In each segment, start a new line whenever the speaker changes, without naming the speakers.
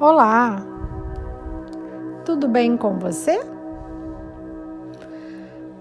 Olá, tudo bem com você?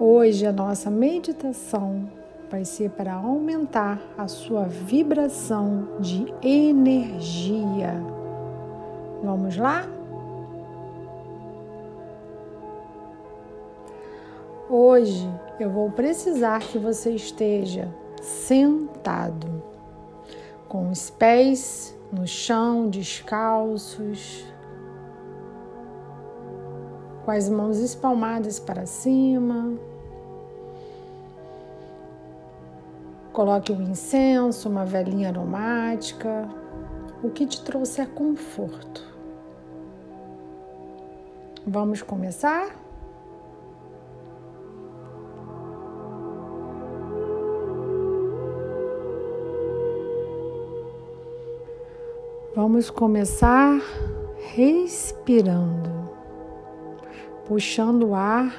Hoje a nossa meditação vai ser para aumentar a sua vibração de energia. Vamos lá? Hoje eu vou precisar que você esteja sentado, com os pés no chão, descalços, com as mãos espalmadas para cima. Coloque um incenso, uma velinha aromática, o que te trouxer conforto. Vamos começar? Vamos começar respirando, puxando o ar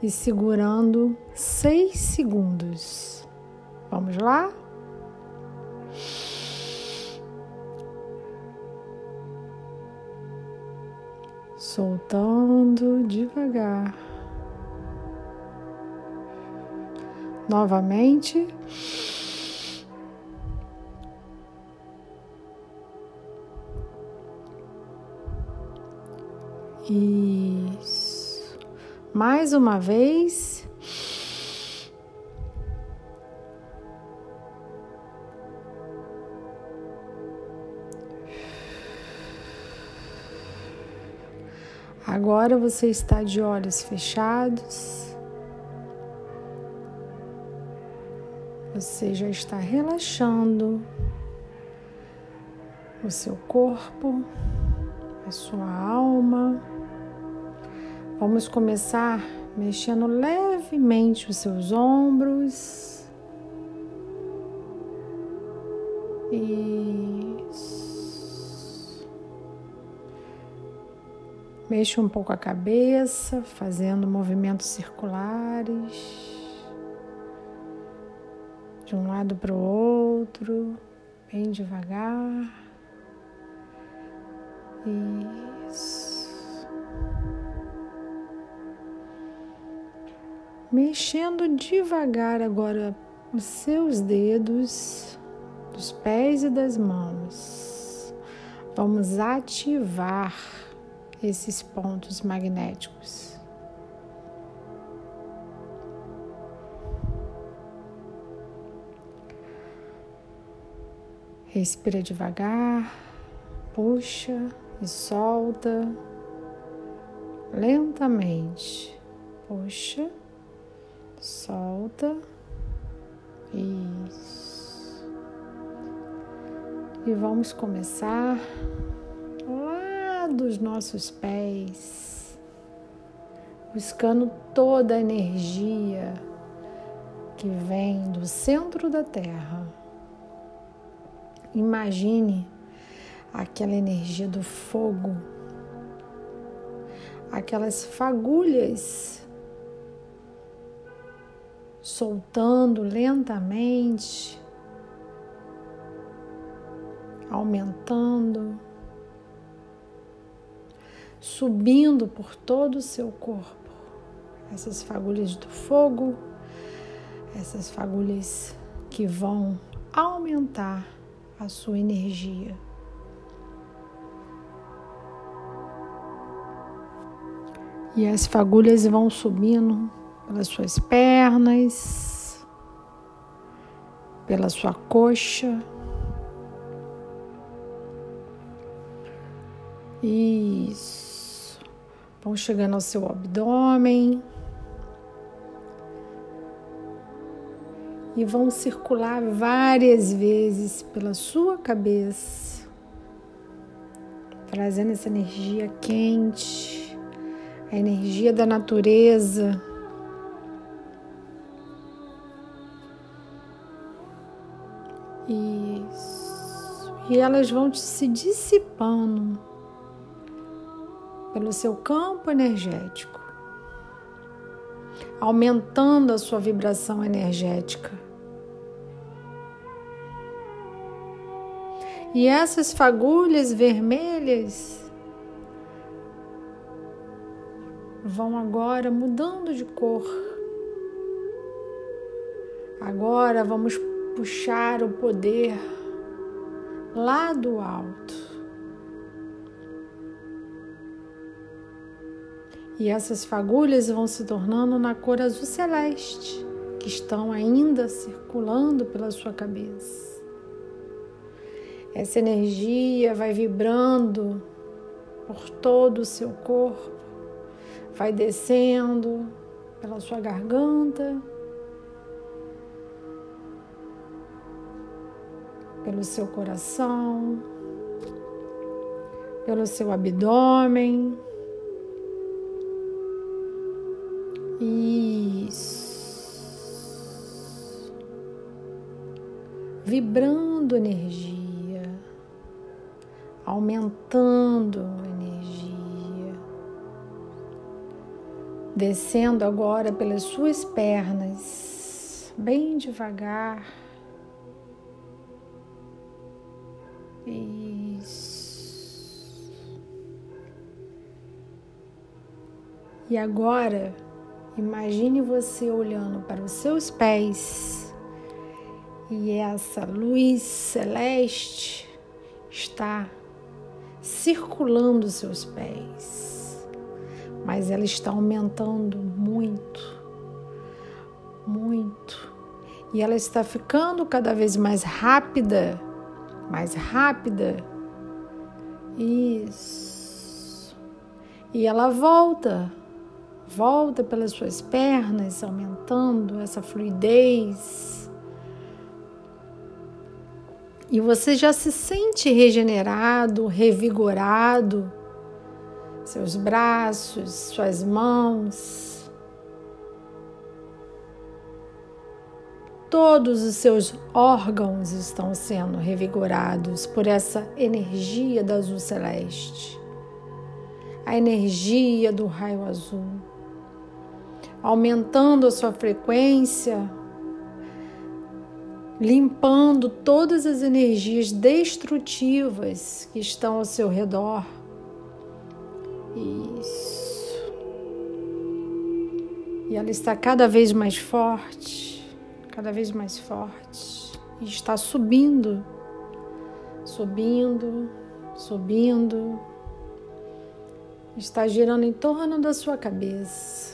e segurando seis segundos. Vamos lá? Soltando devagar. Novamente. Isso. Mais uma vez. Agora você está de olhos fechados. Você já está relaxando o seu corpo, a sua alma. Vamos começar mexendo levemente os seus ombros. Isso. Mexa um pouco a cabeça, fazendo movimentos circulares. De um lado para o outro, bem devagar. Isso. Mexendo devagar agora os seus dedos, dos pés e das mãos. Vamos ativar esses pontos magnéticos. Respira devagar, puxa e solta lentamente. Puxa solta. Isso. E vamos começar lá dos nossos pés, buscando toda a energia que vem do centro da Terra. Imagine aquela energia do fogo, aquelas fagulhas soltando lentamente, aumentando, subindo por todo o seu corpo. Essas fagulhas do fogo, essas fagulhas que vão aumentar a sua energia. E as fagulhas vão subindo pelas suas pernas, pela sua coxa. Isso. Vão chegando ao seu abdômen. E vão circular várias vezes pela sua cabeça, trazendo essa energia quente, a energia da natureza Isso. E elas vão se dissipando pelo seu campo energético, aumentando a sua vibração energética. E essas fagulhas vermelhas vão agora mudando de cor. Agora vamos puxar o poder lá do alto. E essas fagulhas vão se tornando na cor azul celeste, que estão ainda circulando pela sua cabeça. Essa energia vai vibrando por todo o seu corpo, vai descendo pela sua garganta, pelo seu coração, pelo seu abdômen. Isso. Vibrando energia, aumentando energia, descendo agora pelas suas pernas, bem devagar. E agora, imagine você olhando para os seus pés e essa luz celeste está circulando os seus pés, mas ela está aumentando muito, muito, e ela está ficando cada vez mais rápida mais rápida. Isso. E ela volta, volta pelas suas pernas, aumentando essa fluidez. E você já se sente regenerado, revigorado. Seus braços, suas mãos, Todos os seus órgãos estão sendo revigorados por essa energia da azul celeste, a energia do raio azul, aumentando a sua frequência, limpando todas as energias destrutivas que estão ao seu redor. Isso. E ela está cada vez mais forte cada vez mais forte e está subindo, subindo, subindo, está girando em torno da sua cabeça,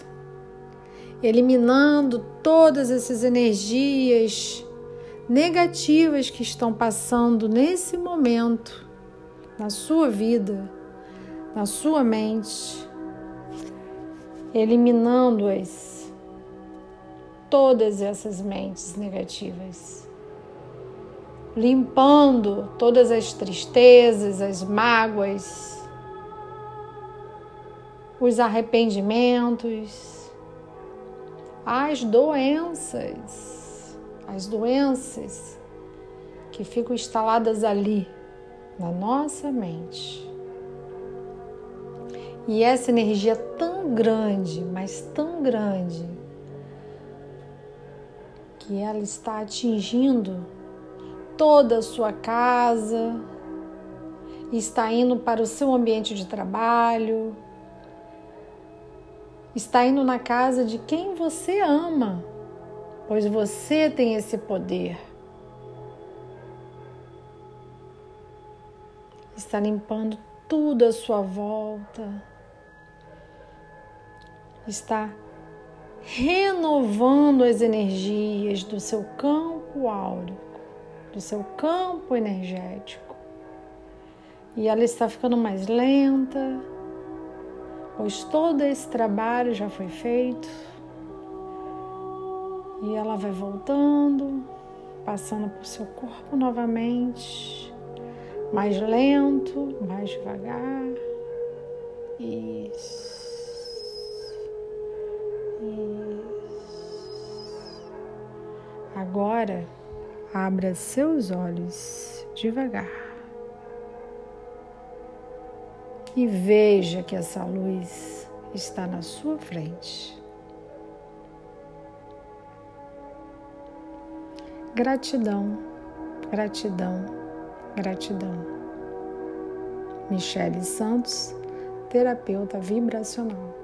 eliminando todas essas energias negativas que estão passando nesse momento na sua vida, na sua mente, eliminando-as todas essas mentes negativas, limpando todas as tristezas, as mágoas, os arrependimentos, as doenças, as doenças que ficam instaladas ali na nossa mente. E essa energia tão grande, mas tão grande, que ela está atingindo toda a sua casa, está indo para o seu ambiente de trabalho, está indo na casa de quem você ama, pois você tem esse poder. Está limpando tudo à sua volta, está renovando as energias do seu campo áurico, do seu campo energético. E ela está ficando mais lenta, pois todo esse trabalho já foi feito. E ela vai voltando, passando por seu corpo novamente, mais lento, mais devagar. Isso. Agora, abra seus olhos devagar e veja que essa luz está na sua frente. Gratidão, gratidão, Gratidão. Michele Santos, terapeuta vibracional.